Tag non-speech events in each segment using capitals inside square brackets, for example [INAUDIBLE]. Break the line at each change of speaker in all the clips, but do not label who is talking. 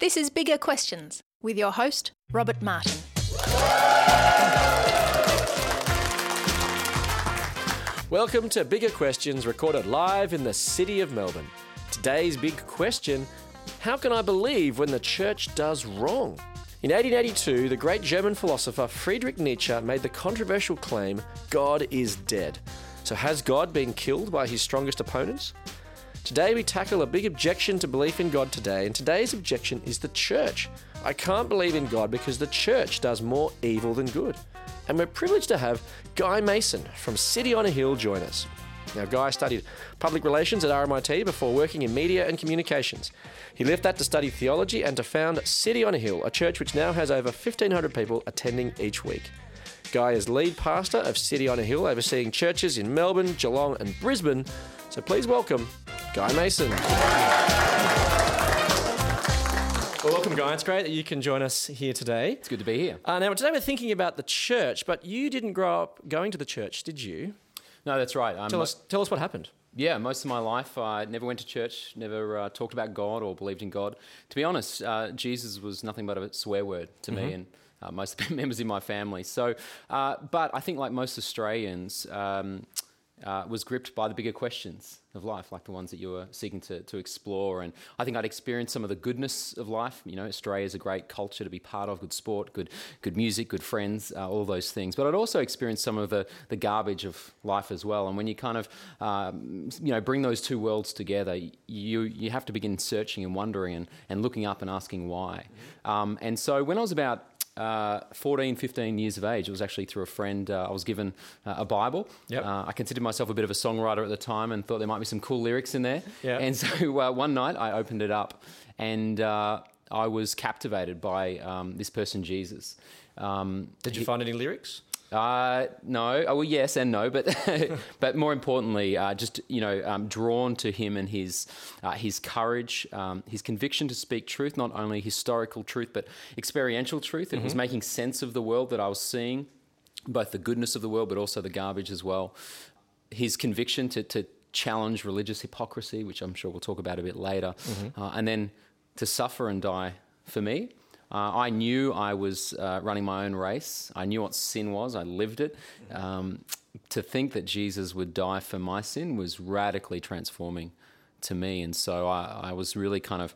This is Bigger Questions with your host, Robert Martin.
Welcome to Bigger Questions, recorded live in the city of Melbourne. Today's big question How can I believe when the church does wrong? In 1882, the great German philosopher Friedrich Nietzsche made the controversial claim God is dead. So, has God been killed by his strongest opponents? Today, we tackle a big objection to belief in God today, and today's objection is the church. I can't believe in God because the church does more evil than good. And we're privileged to have Guy Mason from City on a Hill join us. Now, Guy studied public relations at RMIT before working in media and communications. He left that to study theology and to found City on a Hill, a church which now has over 1,500 people attending each week. Guy is lead pastor of City on a Hill, overseeing churches in Melbourne, Geelong, and Brisbane. So please welcome Guy Mason. Well, welcome, Guy. It's great that you can join us here today.
It's good to be here.
Uh, now, today we're thinking about the church, but you didn't grow up going to the church, did you?
No, that's right. Um,
Tell us, tell us what happened.
Yeah, most of my life I never went to church, never uh, talked about God or believed in God. To be honest, uh, Jesus was nothing but a swear word to me and uh, most of the [LAUGHS] members in my family. So, uh, but I think like most Australians, um, uh, was gripped by the bigger questions of life, like the ones that you were seeking to, to explore. And I think I'd experienced some of the goodness of life. You know, Australia is a great culture to be part of, good sport, good good music, good friends, uh, all those things. But I'd also experienced some of the, the garbage of life as well. And when you kind of, um, you know, bring those two worlds together, you you have to begin searching and wondering and, and looking up and asking why. Um, and so when I was about uh, 14, 15 years of age. It was actually through a friend. Uh, I was given uh, a Bible.
Yep.
Uh, I considered myself a bit of a songwriter at the time and thought there might be some cool lyrics in there.
Yeah.
And [LAUGHS] so uh, one night I opened it up and uh, I was captivated by um, this person, Jesus. Um,
Did you find any lyrics?
Uh, no. Oh, well, yes and no, but [LAUGHS] but more importantly, uh, just you know, um, drawn to him and his uh, his courage, um, his conviction to speak truth, not only historical truth but experiential truth. It was making sense of the world that I was seeing, both the goodness of the world, but also the garbage as well. His conviction to to challenge religious hypocrisy, which I'm sure we'll talk about a bit later, uh, and then to suffer and die for me. Uh, I knew I was uh, running my own race. I knew what sin was. I lived it. Um, to think that Jesus would die for my sin was radically transforming to me. And so I, I was really kind of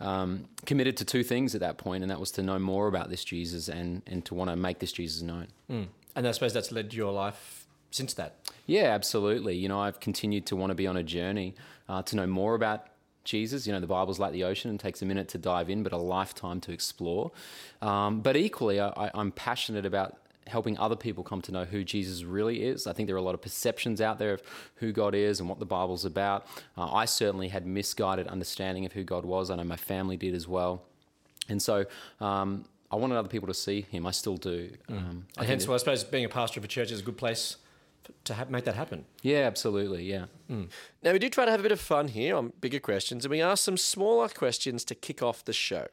um, committed to two things at that point, and that was to know more about this Jesus and, and to want to make this Jesus known.
And I suppose that's led your life since that.
Yeah, absolutely. You know, I've continued to want to be on a journey uh, to know more about Jesus. You know, the Bible's like the ocean and takes a minute to dive in, but a lifetime to explore. Um, but equally, I, I'm passionate about helping other people come to know who Jesus really is. I think there are a lot of perceptions out there of who God is and what the Bible's about. Uh, I certainly had misguided understanding of who God was. I know my family did as well. And so um, I wanted other people to see him. I still do. Um, I
And hence, well, I suppose being a pastor of a church is a good place to ha- make that happen.
yeah, absolutely. Yeah. Mm.
Now, we do try to have a bit of fun here on bigger questions, and we ask some smaller questions to kick off the show.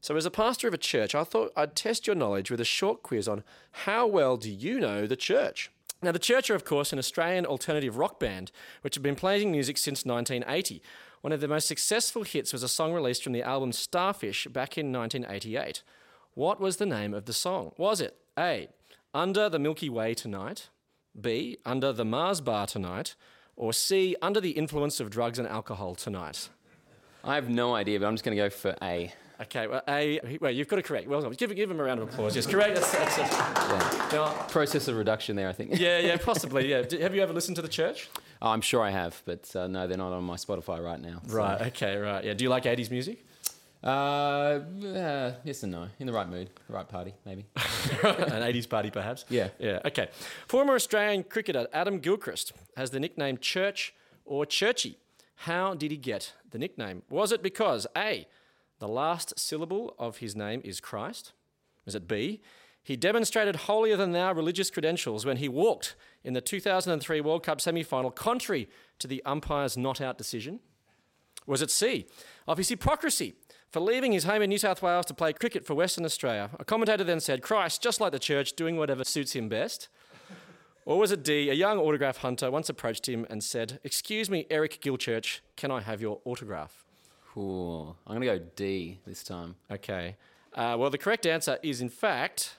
So, as a pastor of a church, I thought I'd test your knowledge with a short quiz on how well do you know the church? Now, the Church are, of course, an Australian alternative rock band which have been playing music since 1980. One of their most successful hits was a song released from the album Starfish back in 1988. What was the name of the song? Was it A. Under the Milky Way Tonight, B. Under the Mars Bar Tonight, or C. Under the Influence of Drugs and Alcohol Tonight?
I have no idea, but I'm just going to go for A.
Okay, well, A. Well, you've got to correct. Welcome. Give, give him a round of applause. Yes, correct. That's, that's it. Now,
Process of reduction there, I think.
yeah, yeah, [LAUGHS] possibly. Yeah. Have you ever listened to the church?
Oh, I'm sure I have, but uh, no, they're not on my Spotify right now. so-
Right. Okay. Right. Yeah. Do you like 80s music?
Uh, uh, yes and no. In the right mood, the right party, maybe. [LAUGHS]
An 80s party, perhaps.
Yeah.
Yeah. Okay. Former Australian cricketer Adam Gilchrist has the nickname Church or Churchy. How did he get the nickname? Was it because A, the last syllable of his name is Christ? Was it B, he demonstrated holier than thou religious credentials when he walked in the 2003 World Cup semi final, contrary to the umpire's not out decision? Was it C, of his hypocrisy for leaving his home in New South Wales to play cricket for Western Australia? A commentator then said, Christ, just like the church, doing whatever suits him best. Or was it D, a young autograph hunter once approached him and said, Excuse me, Eric Gilchurch, can I have your autograph?
Cool. I'm going to go D this time.
Okay. Uh, well, the correct answer is, in fact,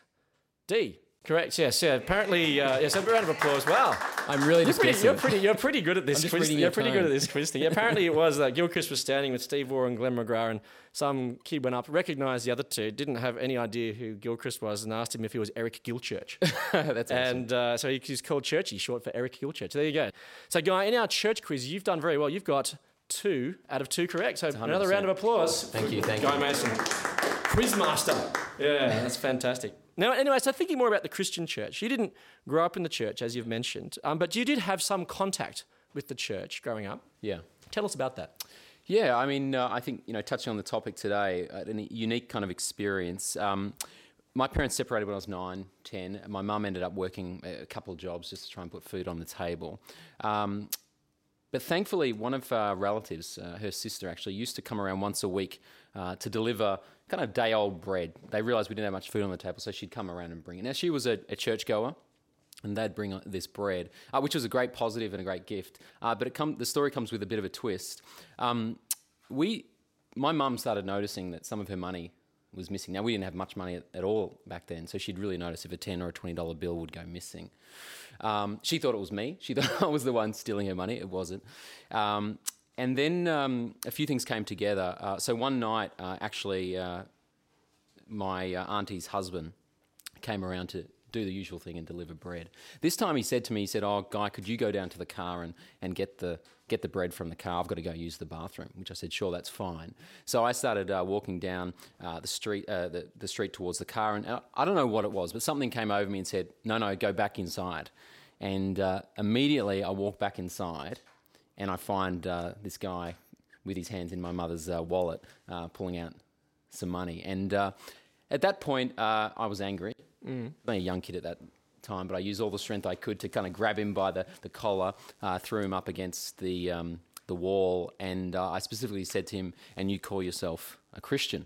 D. Correct. Yes. Yeah. Apparently, uh, yes. A round of applause. Wow.
I'm really
You're pretty, you're pretty. You're pretty good at this quiz. You're pretty good at this quiz thing. Apparently, it was uh, Gilchrist was standing with Steve Waugh and Glenn McGrath, and some kid went up, recognised the other two, didn't have any idea who Gilchrist was, and asked him if he was Eric Gilchurch. [LAUGHS]
That's awesome.
and uh, so he- he's called Churchy, short for Eric Gilchurch. There you go. So, Guy, in our church quiz, you've done very well. You've got two out of two correct. So, another
100%.
round of applause.
Thank you, thank you.
Guy
you.
Mason, quizmaster. Yeah, that's fantastic. Now, anyway, so thinking more about the Christian church, you didn't grow up in the church, as you've mentioned, um, but you did have some contact with the church growing up.
yeah.
Tell us about that.
Yeah, I mean, uh, I think, you know, touching on the topic today, uh, a unique kind of experience. Um, my parents separated when I was nine, 10. and My mum ended up working a couple of jobs just to try and put food on the table. Um, but thankfully, one of our relatives, uh, her sister, actually used to come around once a week uh, to deliver kind of day old bread. They realised we didn't have much food on the table, so she'd come around and bring it. Now, she was a, a churchgoer. And they'd bring this bread, uh, which was a great positive and a great gift. Uh, but it come, the story comes with a bit of a twist. Um, we, my mum started noticing that some of her money was missing. Now we didn't have much money at, at all back then, so she'd really notice if a ten or a twenty dollar bill would go missing. Um, she thought it was me. She [LAUGHS] thought I was the one stealing her money. It wasn't. Um, and then um, a few things came together. Uh, so one night, uh, actually, uh, my uh, auntie's husband came around to do the usual thing and deliver bread. This time he said to me, he said, "Oh, guy, could you go down to the car and, and get the get the bread from the car? I've got to go use the bathroom." Which I said, "Sure, that's fine." So I started uh, walking down uh, the street uh, the, the street towards the car, and uh, I don't know what it was, but something came over me and said, "No, no, go back inside." And uh, immediately I walked back inside, and I find uh, this guy with his hands in my mother's uh, wallet, uh, pulling out some money. And uh, at that point, uh, I was angry. Mm. I was a young kid at that time, but I used all the strength I could to kind of grab him by the, the collar, uh, threw him up against the, um, the wall, and uh, I specifically said to him, And you call yourself a Christian?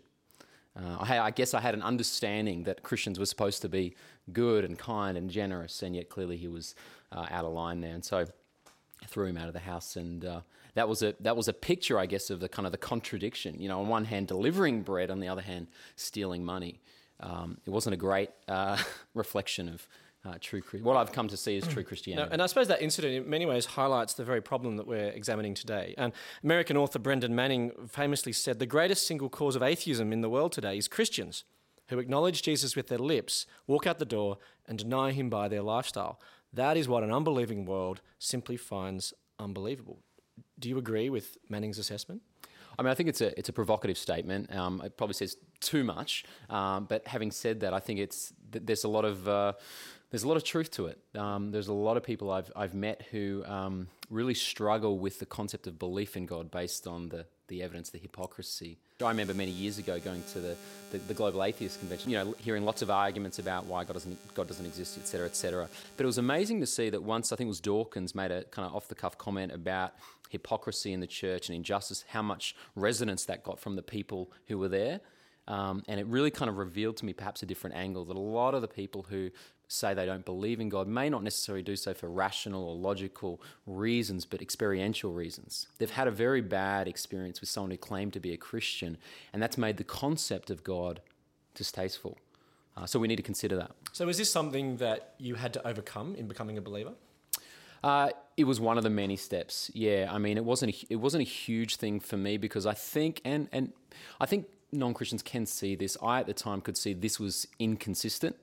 Uh, I, I guess I had an understanding that Christians were supposed to be good and kind and generous, and yet clearly he was uh, out of line there. And so threw him out of the house, and uh, that was a that was a picture, I guess, of the kind of the contradiction. You know, on one hand, delivering bread, on the other hand, stealing money. Um, it wasn't a great uh, [LAUGHS] reflection of uh, true what I've come to see as true Christianity.
and I suppose that incident in many ways highlights the very problem that we're examining today. And American author Brennan Manning famously said the greatest single cause of atheism in the world today is Christians who acknowledge Jesus with their lips, walk out the door, and deny him by their lifestyle. That is what an unbelieving world simply finds unbelievable. Do you agree with Manning's assessment?
I mean, I think it's a it's a provocative statement. Um, it probably says too much. Um, but having said that, I think it's there's a lot of uh, there's a lot of truth to it. Um, there's a lot of people I've I've met who um, really struggle with the concept of belief in God based on the the evidence, the hypocrisy. I remember many years ago going to the, the, the Global Atheist Convention, you know, hearing lots of arguments about why God doesn't God doesn't exist, et cetera, et cetera. But it was amazing to see that once I think it was Dawkins made a kind of off the cuff comment about hypocrisy in the church and injustice, how much resonance that got from the people who were there. Um, and it really kind of revealed to me perhaps a different angle that a lot of the people who say they don't believe in God may not necessarily do so for rational or logical reasons, but experiential reasons. They've had a very bad experience with someone who claimed to be a Christian, and that's made the concept of God distasteful. Uh, so we need to consider that.
So, is this something that you had to overcome in becoming a believer?
Uh, it was one of the many steps. Yeah, I mean, it wasn't a, it wasn't a huge thing for me because I think and and I think non Christians can see this. I at the time could see this was inconsistent.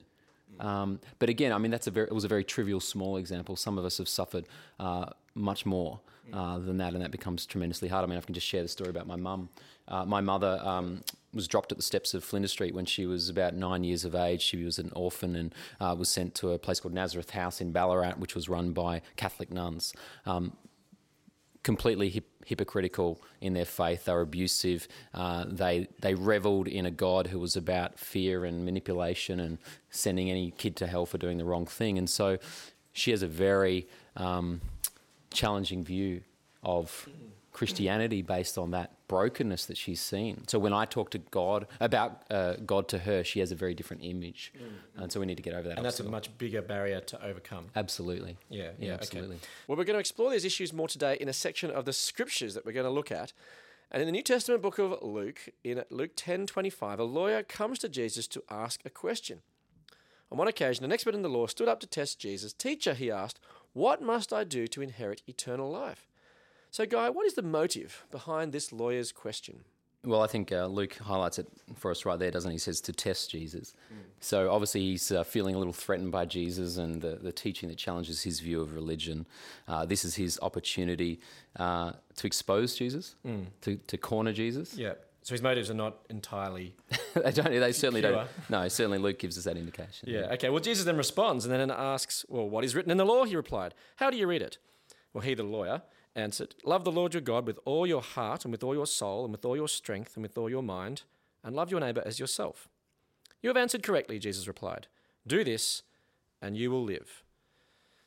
Um, but again, I mean, that's a very it was a very trivial, small example. Some of us have suffered uh, much more uh, than that, and that becomes tremendously hard. I mean, I can just share the story about my mum. Uh, my mother um, was dropped at the steps of Flinders Street when she was about nine years of age. She was an orphan and uh, was sent to a place called Nazareth House in Ballarat, which was run by Catholic nuns. Um, completely hip- hypocritical in their faith. They were abusive. Uh, they they revelled in a God who was about fear and manipulation and sending any kid to hell for doing the wrong thing. And so, she has a very um, challenging view of Christianity based on that brokenness that she's seen. So when I talk to God about uh, God to her, she has a very different image, and so we need to get over that.
And that's a much bigger barrier to overcome.
absolutely,
Yeah,
yeah,
yeah,
absolutely.
Okay. Well, we're going to explore these issues more today in a section of the scriptures that we're going to look at. And in the New Testament book of Luke, in Luke 10:25, a lawyer comes to Jesus to ask a question. On one occasion, an expert in the law stood up to test Jesus. Teacher, he asked, what must I do to inherit eternal life? So, Guy, what is the motive behind this lawyer's question?
Well, I think uh, Luke highlights it for us right there, doesn't he? He says to test Jesus. Mm. So obviously he's uh, feeling a little threatened by Jesus and the, the teaching that challenges his view of religion. Uh, this is his opportunity uh, to expose Jesus, mm. to, to corner Jesus.
Yeah. So his motives are not entirely. [LAUGHS]
they don't. They certainly pure. don't. No, certainly Luke gives us that indication.
Yeah. yeah. Okay. Well, Jesus then responds and then asks, "Well, what is written in the law?" He replied, "How do you read it?" Well, he, the lawyer, answered, Love the Lord your God with all your heart and with all your soul and with all your strength and with all your mind, and love your neighbor as yourself. You have answered correctly, Jesus replied. Do this, and you will live.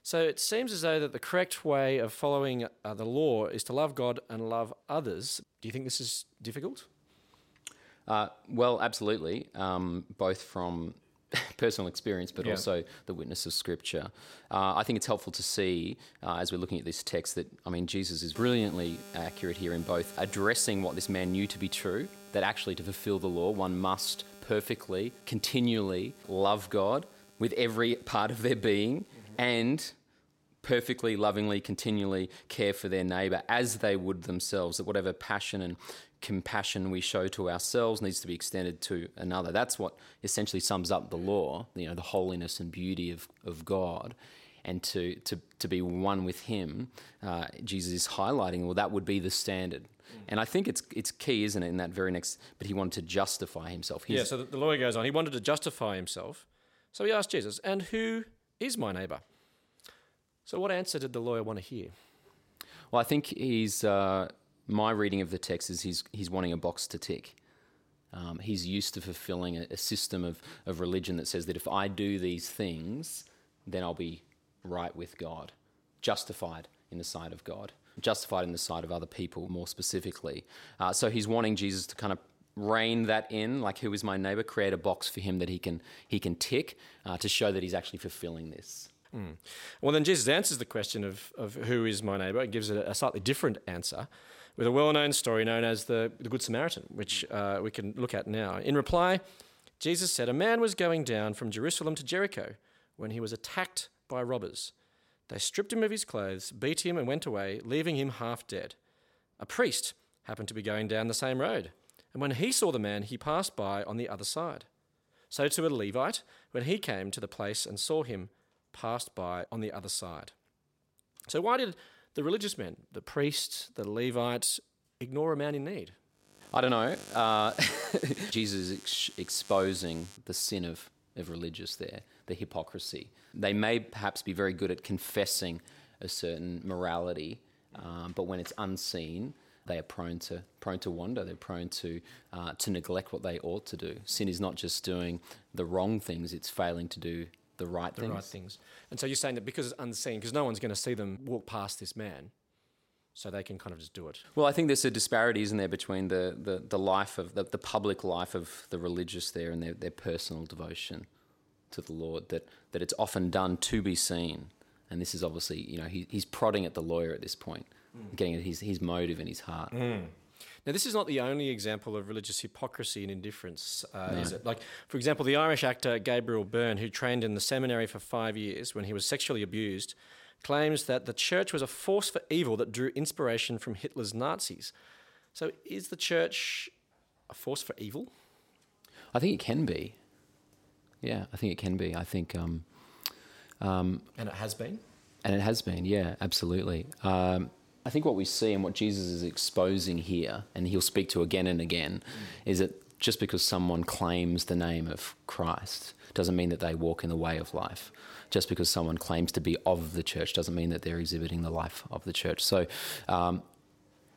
So it seems as though that the correct way of following uh, the law is to love God and love others. Do you think this is difficult?
Uh, well, absolutely. Um, both from [LAUGHS] personal experience, but yeah. also the witness of Scripture. Uh, I think it's helpful to see uh, as we're looking at this text that, I mean, Jesus is brilliantly accurate here in both addressing what this man knew to be true, that actually to fulfill the law, one must perfectly, continually love God with every part of their being mm-hmm. and perfectly, lovingly, continually care for their neighbour as they would themselves, that whatever passion and compassion we show to ourselves needs to be extended to another. That's what essentially sums up the law, you know, the holiness and beauty of, of God. And to, to, to be one with Him, uh, Jesus is highlighting, well, that would be the standard. And I think it's it's key, isn't it, in that very next, but he wanted to justify himself.
He's, yeah, so the lawyer goes on, he wanted to justify himself. So he asked Jesus, and who is my neighbour? So what answer did the lawyer want to hear?
Well, I think he's uh, my reading of the text is he's, he's wanting a box to tick. Um, he's used to fulfilling a, a, system of, of religion that says that if I do these things, then I'll be right with God, justified in the sight of God, justified in the sight of other people more specifically. Uh, so he's wanting Jesus to kind of rein that in, like who is my neighbor, create a box for him that he can, he can tick uh, to show that he's actually fulfilling this.
Mm. Well, then Jesus answers the question of, of who is my neighbor, It gives it a slightly different answer with a well known story known as the, the Good Samaritan, which uh, we can look at now. In reply, Jesus said, A man was going down from Jerusalem to Jericho when he was attacked by robbers. They stripped him of his clothes, beat him, and went away, leaving him half dead. A priest happened to be going down the same road, and when he saw the man, he passed by on the other side. So to a Levite, when he came to the place and saw him, passed by on the other side. So why did the religious men, the priests, the Levites, ignore a man in need?
I don't know. Uh, [LAUGHS] Jesus is ex- exposing the sin of, of religious there, the hypocrisy. They may perhaps be very good at confessing a certain morality, um, but when it's unseen, they are prone to prone to wander. They're prone to uh, to neglect what they ought to do. Sin is not just doing the wrong things; it's failing to do the right
the
things.
right things. And so you're saying that because it's unseen, because no one's going to see them walk past this man, so they can kind of just do it.
Well, I think there's a disparity, isn't there, between the, the, the life of the, the public life of the religious there and their, their personal devotion to the Lord, that, that it's often done to be seen. And this is obviously, you know, he, he's prodding at the lawyer at this point, mm. getting at his, his motive in his heart.
Mm. Now, this is not the only example of religious hypocrisy and indifference, uh, no. is it? Like, for example, the Irish actor Gabriel Byrne, who trained in the seminary for five years when he was sexually abused, claims that the church was a force for evil that drew inspiration from Hitler's Nazis. So, is the church a force for evil?
I think it can be. Yeah, I think it can be. I think. Um,
um, and it has been?
And it has been, yeah, absolutely. Um, I think what we see and what Jesus is exposing here, and he'll speak to again and again, mm. is that just because someone claims the name of Christ doesn't mean that they walk in the way of life. Just because someone claims to be of the church doesn't mean that they're exhibiting the life of the church. So um,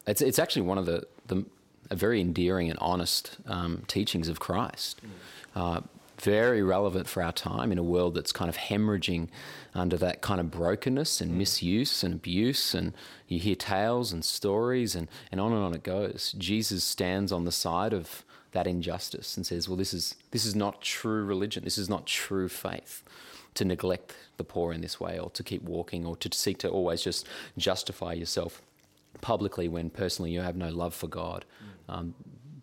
it's, it's actually one of the, the very endearing and honest um, teachings of Christ. Mm. Uh, very relevant for our time in a world that's kind of hemorrhaging under that kind of brokenness and mm. misuse and abuse. And you hear tales and stories, and, and on and on it goes. Jesus stands on the side of that injustice and says, Well, this is, this is not true religion, this is not true faith to neglect the poor in this way or to keep walking or to seek to always just justify yourself publicly when personally you have no love for God. Um,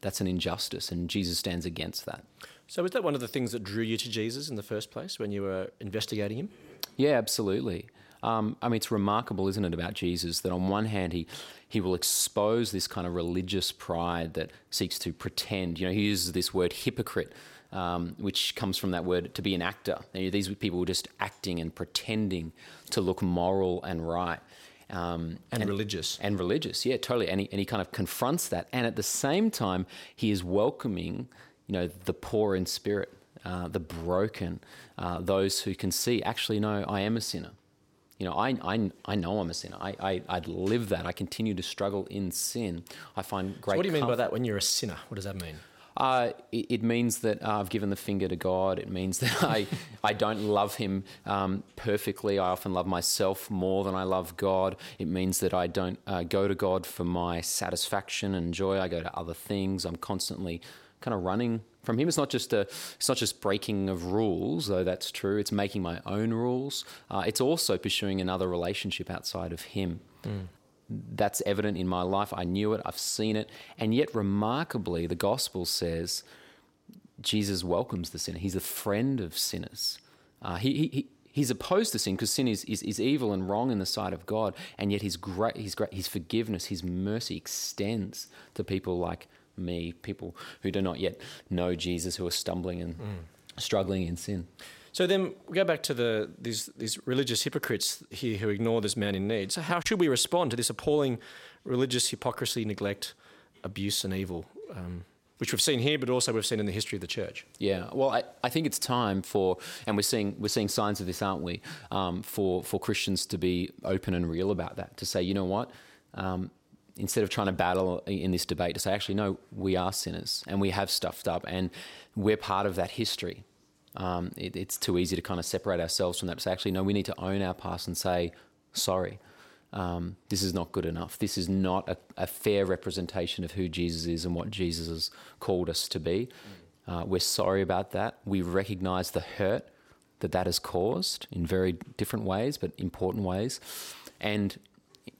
that's an injustice, and Jesus stands against that.
So, was that one of the things that drew you to Jesus in the first place when you were investigating him?
Yeah, absolutely. Um, I mean, it's remarkable, isn't it, about Jesus that on one hand he he will expose this kind of religious pride that seeks to pretend. You know, he uses this word hypocrite, um, which comes from that word to be an actor. You know, these people were just acting and pretending to look moral and right.
Um, and, and, religious.
And religious, yeah, totally. And he, and he kind of confronts that. And at the same time, he is welcoming, you know, the poor in spirit, uh, the broken, uh, those who can see, actually, no, I am a sinner. You know, I, I, I know I'm a sinner. I, I, I live that. I continue to struggle in sin. I find great.
So what do you
mean
comfort. by that when you're a sinner? What does that mean?
Uh, it, it, means that uh, I've given the finger to God. It means [LAUGHS] that I, I don't love Him um, perfectly. I often love myself more than I love God. It means that I don't uh, go to God for my satisfaction and joy. I go to other things. I'm constantly kind of running from him. It's not just a, it's not just breaking of rules, though that's true. It's making my own rules. Uh, it's also pursuing another relationship outside of him. Mm. That's evident in my life. I knew it. I've seen it, and yet remarkably, the gospel says Jesus welcomes the sinner. He's a friend of sinners. Uh, he, he, he's opposed to sin because sin is, is, is evil and wrong in the sight of God, and yet his great, his great, his forgiveness, his mercy extends to people like me, people who do not yet know Jesus, who are stumbling and mm. struggling in sin.
So then we go back to the these these religious hypocrites here who ignore this man in need. So how should we respond to this appalling religious hypocrisy, neglect, abuse, and evil? Um, which we've seen here, but also we've seen in the history of the church.
Yeah, well, I, I think it's time for, and we're seeing we're seeing signs of this, aren't we? Um, for for Christians to be open and real about that, to say, you know what, um, instead of trying to battle in this debate to say, actually, no, we are sinners and we have stuffed up and we're part of that history. Um, it, it's too easy to kind of separate ourselves from that. To say, actually, no, we need to own our past and say, sorry, um, this is not good enough. This is not a, a, fair representation of who Jesus is and what Jesus has called us to be. Uh, we're sorry about that. We recognize the hurt that that has caused in very different ways, but important ways. And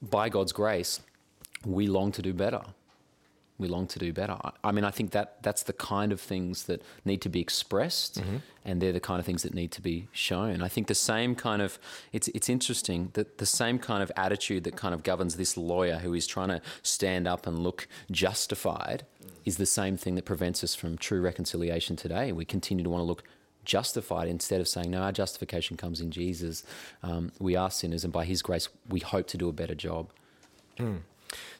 by God's grace, we long to do better. We long to do better. I mean, I think that that's the kind of things that need to be expressed, mm-hmm. and they're the kind of things that need to be shown. I think the same kind of it's it's interesting that the same kind of attitude that kind of governs this lawyer who is trying to stand up and look justified is the same thing that prevents us from true reconciliation today. We continue to want to look justified instead of saying, no, our justification comes in Jesus. Um, we are sinners, and by His grace, we hope to do a better job.
Mm.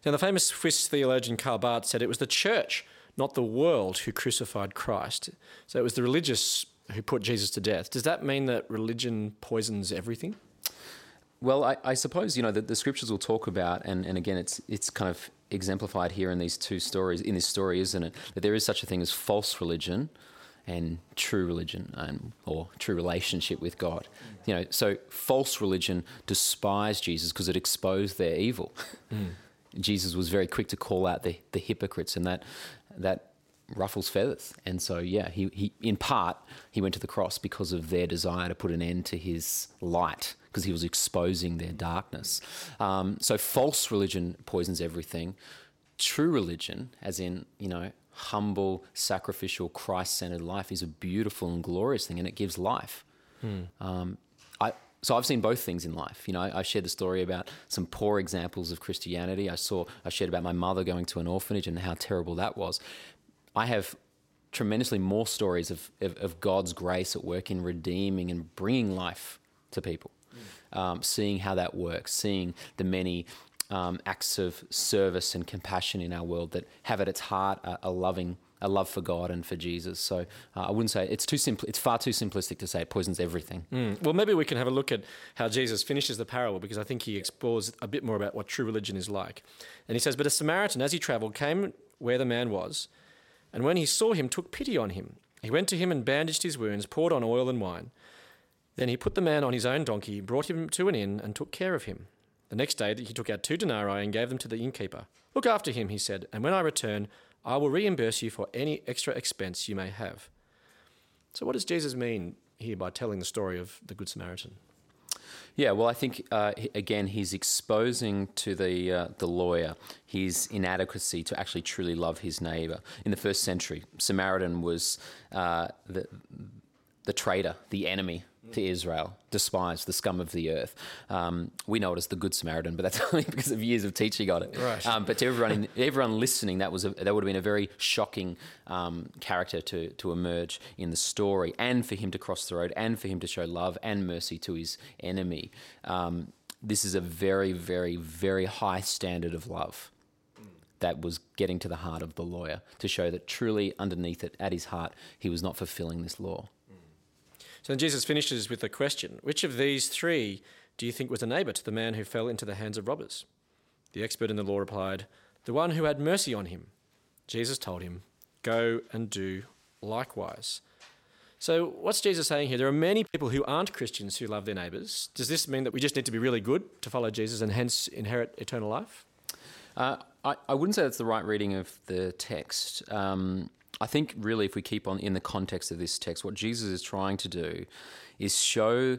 Now, the famous Swiss theologian Karl Barth said it was the church, not the world, who crucified Christ. So it was the religious who put Jesus to death. Does that mean that religion poisons everything?
Well, I, I suppose you know that the scriptures will talk about, and, and again, it's it's kind of exemplified here in these two stories. In this story, isn't it, that there is such a thing as false religion and true religion, and or true relationship with God. You know, so false religion despised Jesus because it exposed their evil. Mm. Jesus was very quick to call out the, the hypocrites, and that that ruffles feathers. And so, yeah, he, he in part he went to the cross because of their desire to put an end to his light, because he was exposing their darkness. Um, so, false religion poisons everything. True religion, as in you know humble, sacrificial, Christ-centered life, is a beautiful and glorious thing, and it gives life. Hmm. Um, I, so I've seen both things in life. You know, I, shared the story about some poor examples of Christianity. I saw, I shared about my mother going to an orphanage and how terrible that was. I have tremendously more stories of, of, of God's grace at work in redeeming and bringing life to people. Mm. Um, seeing how that works, seeing the many um, acts of service and compassion in our world that have at its heart a, a loving a love for God and for Jesus. So uh, I wouldn't say it's too simple. It's far too simplistic to say it poisons everything.
Mm. Well, maybe we can have a look at how Jesus finishes the parable because I think he explores a bit more about what true religion is like. And he says, "But a Samaritan, as he travelled, came where the man was, and when he saw him, took pity on him. He went to him and bandaged his wounds, poured on oil and wine. Then he put the man on his own donkey, brought him to an inn, and took care of him." The next day he took out two denarii and gave them to the innkeeper. Look after him, he said, and when I return, I will reimburse you for any extra expense you may have. So, what does Jesus mean here by telling the story of the Good Samaritan?
Yeah, well, I think uh, again he's exposing to the uh, the lawyer his inadequacy to actually truly love his neighbor. In the first century, Samaritan was uh, the the traitor, the enemy to Israel, despised, the scum of the earth. Um, we know it as the Good Samaritan, but that's [LAUGHS] only because of years of teaching on it.
Right.
Um, but to everyone, in, everyone listening, that was a, that would have been a very shocking um, character to to emerge in the story, and for him to cross the road, and for him to show love and mercy to his enemy. Um, this is a very, very, very high standard of love that was getting to the heart of the lawyer to show that truly underneath it, at his heart, he was not fulfilling this law.
So then Jesus finishes with a question Which of these three do you think was a neighbor to the man who fell into the hands of robbers? The expert in the law replied, The one who had mercy on him. Jesus told him, Go and do likewise. So, what's Jesus saying here? There are many people who aren't Christians who love their neighbors. Does this mean that we just need to be really good to follow Jesus and hence inherit eternal life?
Uh, I, I wouldn't say that's the right reading of the text. Um, I think really, if we keep on in the context of this text, what Jesus is trying to do is show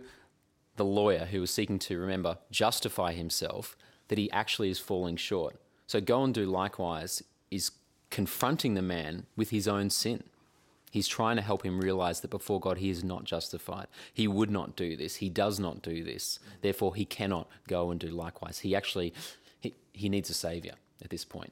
the lawyer who was seeking to remember justify himself that he actually is falling short. So go and do likewise is confronting the man with his own sin. He's trying to help him realize that before God he is not justified. He would not do this. He does not do this. Therefore, he cannot go and do likewise. He actually he, he needs a savior at this point.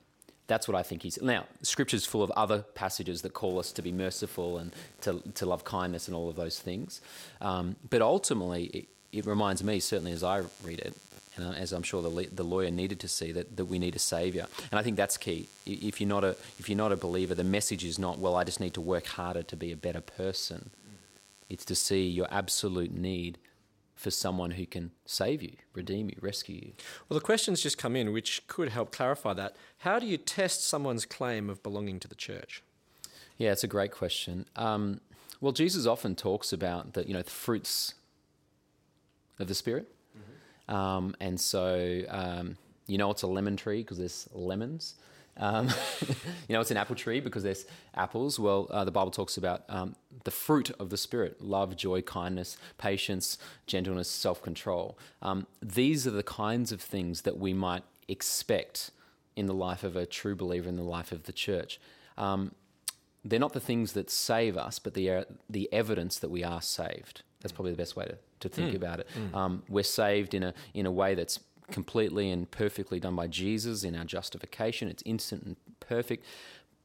That's what I think he's. Now, Scripture's full of other passages that call us to be merciful and to, to love kindness and all of those things. Um, but ultimately, it, it reminds me, certainly as I read it, and as I'm sure the, the lawyer needed to see, that, that we need a savior. And I think that's key. If you're, not a, if you're not a believer, the message is not, well, I just need to work harder to be a better person. It's to see your absolute need for someone who can save you, redeem you, rescue you.
Well, the questions just come in which could help clarify that. How do you test someone's claim of belonging to the church?
Yeah, it's a great question. Um, well, Jesus often talks about the you know the fruits of the spirit, um, and so um, you know it's a lemon tree because there's lemons. Um, [LAUGHS] you know it's an apple tree because there's apples. Well, uh, the Bible talks about um, the fruit of the spirit: love, joy, kindness, patience, gentleness, self-control. Um, these are the kinds of things that we might expect in the life of a true believer in the life of the church. Um, they're not the things that save us, but the uh, the evidence that we are saved. That's probably the best way to, to think about it. Um, we're saved in a in a way that's completely and perfectly done by Jesus in our justification. It's instant and perfect.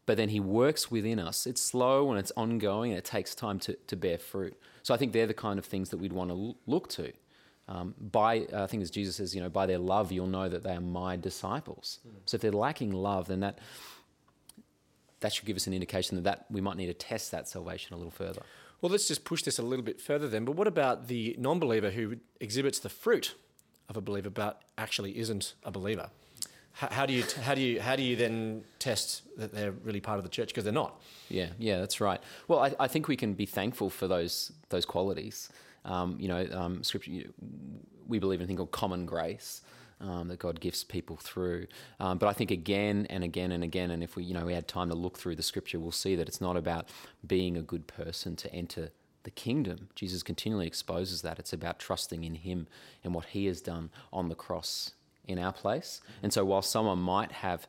But then he works within us. It's slow and it's ongoing and it takes time to, to bear fruit. So I think they're the kind of things that we'd want to look to. Um, by, uh, I think as Jesus says, you know, by their love you'll know that they are my disciples. So if they're lacking love, then that that should give us an indication that, that we might need to test that salvation a little further.
Well, let's just push this a little bit further then. But what about the non believer who exhibits the fruit of a believer but actually isn't a believer? How, how, do, you, how, do you, how do you then test that they're really part of the church? Because they're not.
Yeah, yeah, that's right. Well, I, I think we can be thankful for those those qualities. Um, you know, um, scripture. You we believe in a thing called common grace. Um, that God gifts people through, um, but I think again and again and again, and if we, you know, we had time to look through the scripture, we'll see that it's not about being a good person to enter the kingdom. Jesus continually exposes that it's about trusting in Him and what He has done on the cross in our place. And so, while someone might have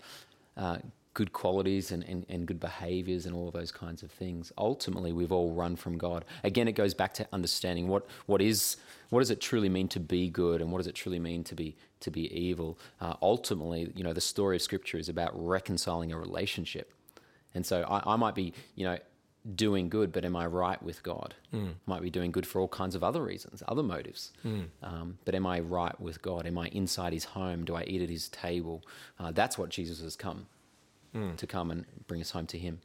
uh, good qualities and, and, and good behaviors and all of those kinds of things. Ultimately, we've all run from God. Again, it goes back to understanding what, what is what does it truly mean to be good and what does it truly mean to be to be evil. Uh, ultimately, you know, the story of Scripture is about reconciling a relationship. And so I, I might be, you know, doing good, but am I right with God? Mm. Might be doing good for all kinds of other reasons, other motives. Mm. Um, but am I right with God? Am I inside His home? Do I eat at His table? Uh, that's what Jesus has come mm. to come and bring us home to Him.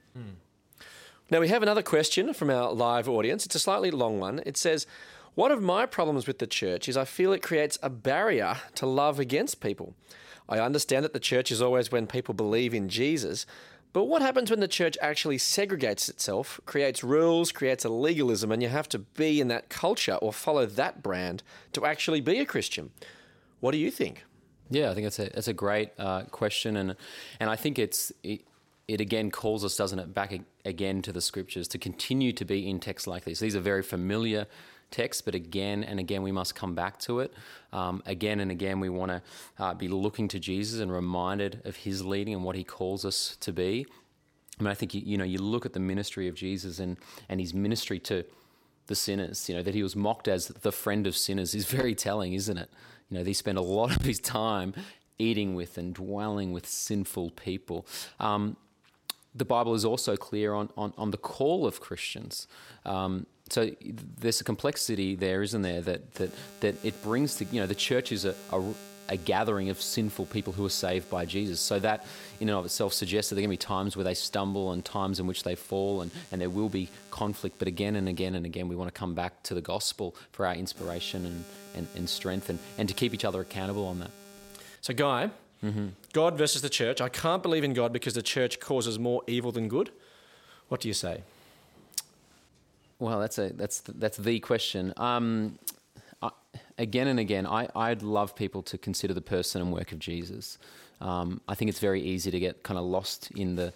Now we have another question from our live audience. It's a slightly long one. It says, "One of my problems with the church is I feel it creates a barrier to love against people. I understand that the church is always when people believe in Jesus." But what happens when the church actually segregates itself, creates rules, creates a legalism, and you have to be in that culture or follow that brand to actually be a Christian? What do you think?
Yeah, I think that's a that's a great uh, question, and and I think it's it, it again calls us, doesn't it, back again to the scriptures to continue to be in texts like these. These are very familiar texts, but again and again we must come back to it. Um, again and again we want to uh, be looking to Jesus and reminded of His leading and what He calls us to be. I mean, I think you, you know you look at the ministry of Jesus and and His ministry to the sinners. You know that He was mocked as the friend of sinners is very telling, isn't it? You know, He spent a lot of His time eating with and dwelling with sinful people. Um, the Bible is also clear on, on, on the call of Christians. Um, so there's a complexity there, isn't there? That that that it brings to you know the church is a, a, a gathering of sinful people who are saved by Jesus. So that in and of itself suggests that there are going to be times where they stumble and times in which they fall, and, and there will be conflict. But again and again and again, we want to come back to the gospel for our inspiration and, and, and strength and, and to keep each other accountable on that.
So, Guy,
Mm-hmm.
God versus the church. I can't believe in God because the church causes more evil than good. What do you say?
Well, that's a that's that's the question. Um, I, again and again, I, I'd love people to consider the person and work of Jesus. Um, I think it's very easy to get kind of lost in the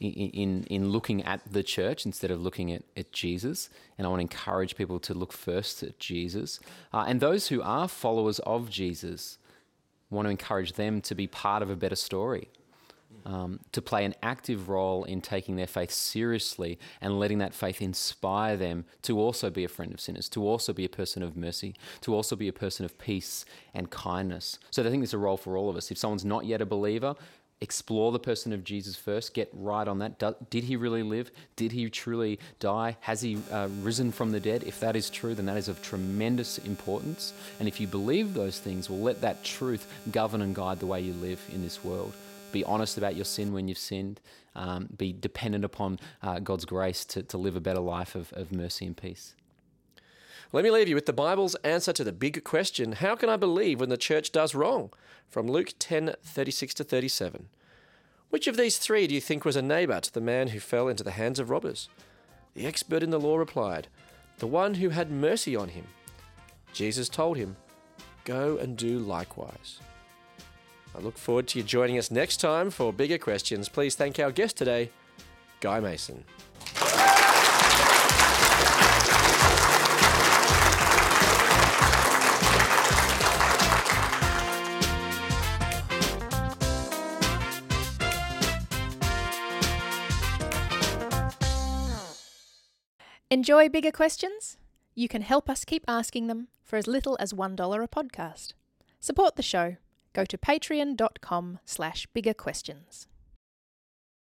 in, in, in looking at the church instead of looking at, at Jesus. And I want to encourage people to look first at Jesus. Uh, and those who are followers of Jesus, want to encourage them to be part of a better story um, to play an active role in taking their faith seriously and letting that faith inspire them to also be a friend of sinners, to also be a person of mercy, to also be a person of peace and kindness. So I think there's a role for all of us. If someone's not yet a believer, explore the person of Jesus first, get right on that. Did he really live? Did he truly die? Has he uh, risen from the dead? If that is true, then that is of tremendous importance. And if you believe those things, well, let that truth govern and guide the way you live in this world be honest about your sin when you've sinned, um, be dependent upon uh, God's grace to, to live a better life of, of mercy and peace.
Let me leave you with the Bible's answer to the big question How can I believe when the church does wrong? From Luke 10 36 to 37. Which of these three do you think was a neighbor to the man who fell into the hands of robbers? The expert in the law replied, The one who had mercy on him. Jesus told him, Go and do likewise. I look forward to you joining us next time for bigger questions. Please thank our guest today, Guy Mason.
Enjoy bigger questions? You can help us keep asking them for as little as $1 a podcast. Support the show go to patreon.com slash biggerquestions.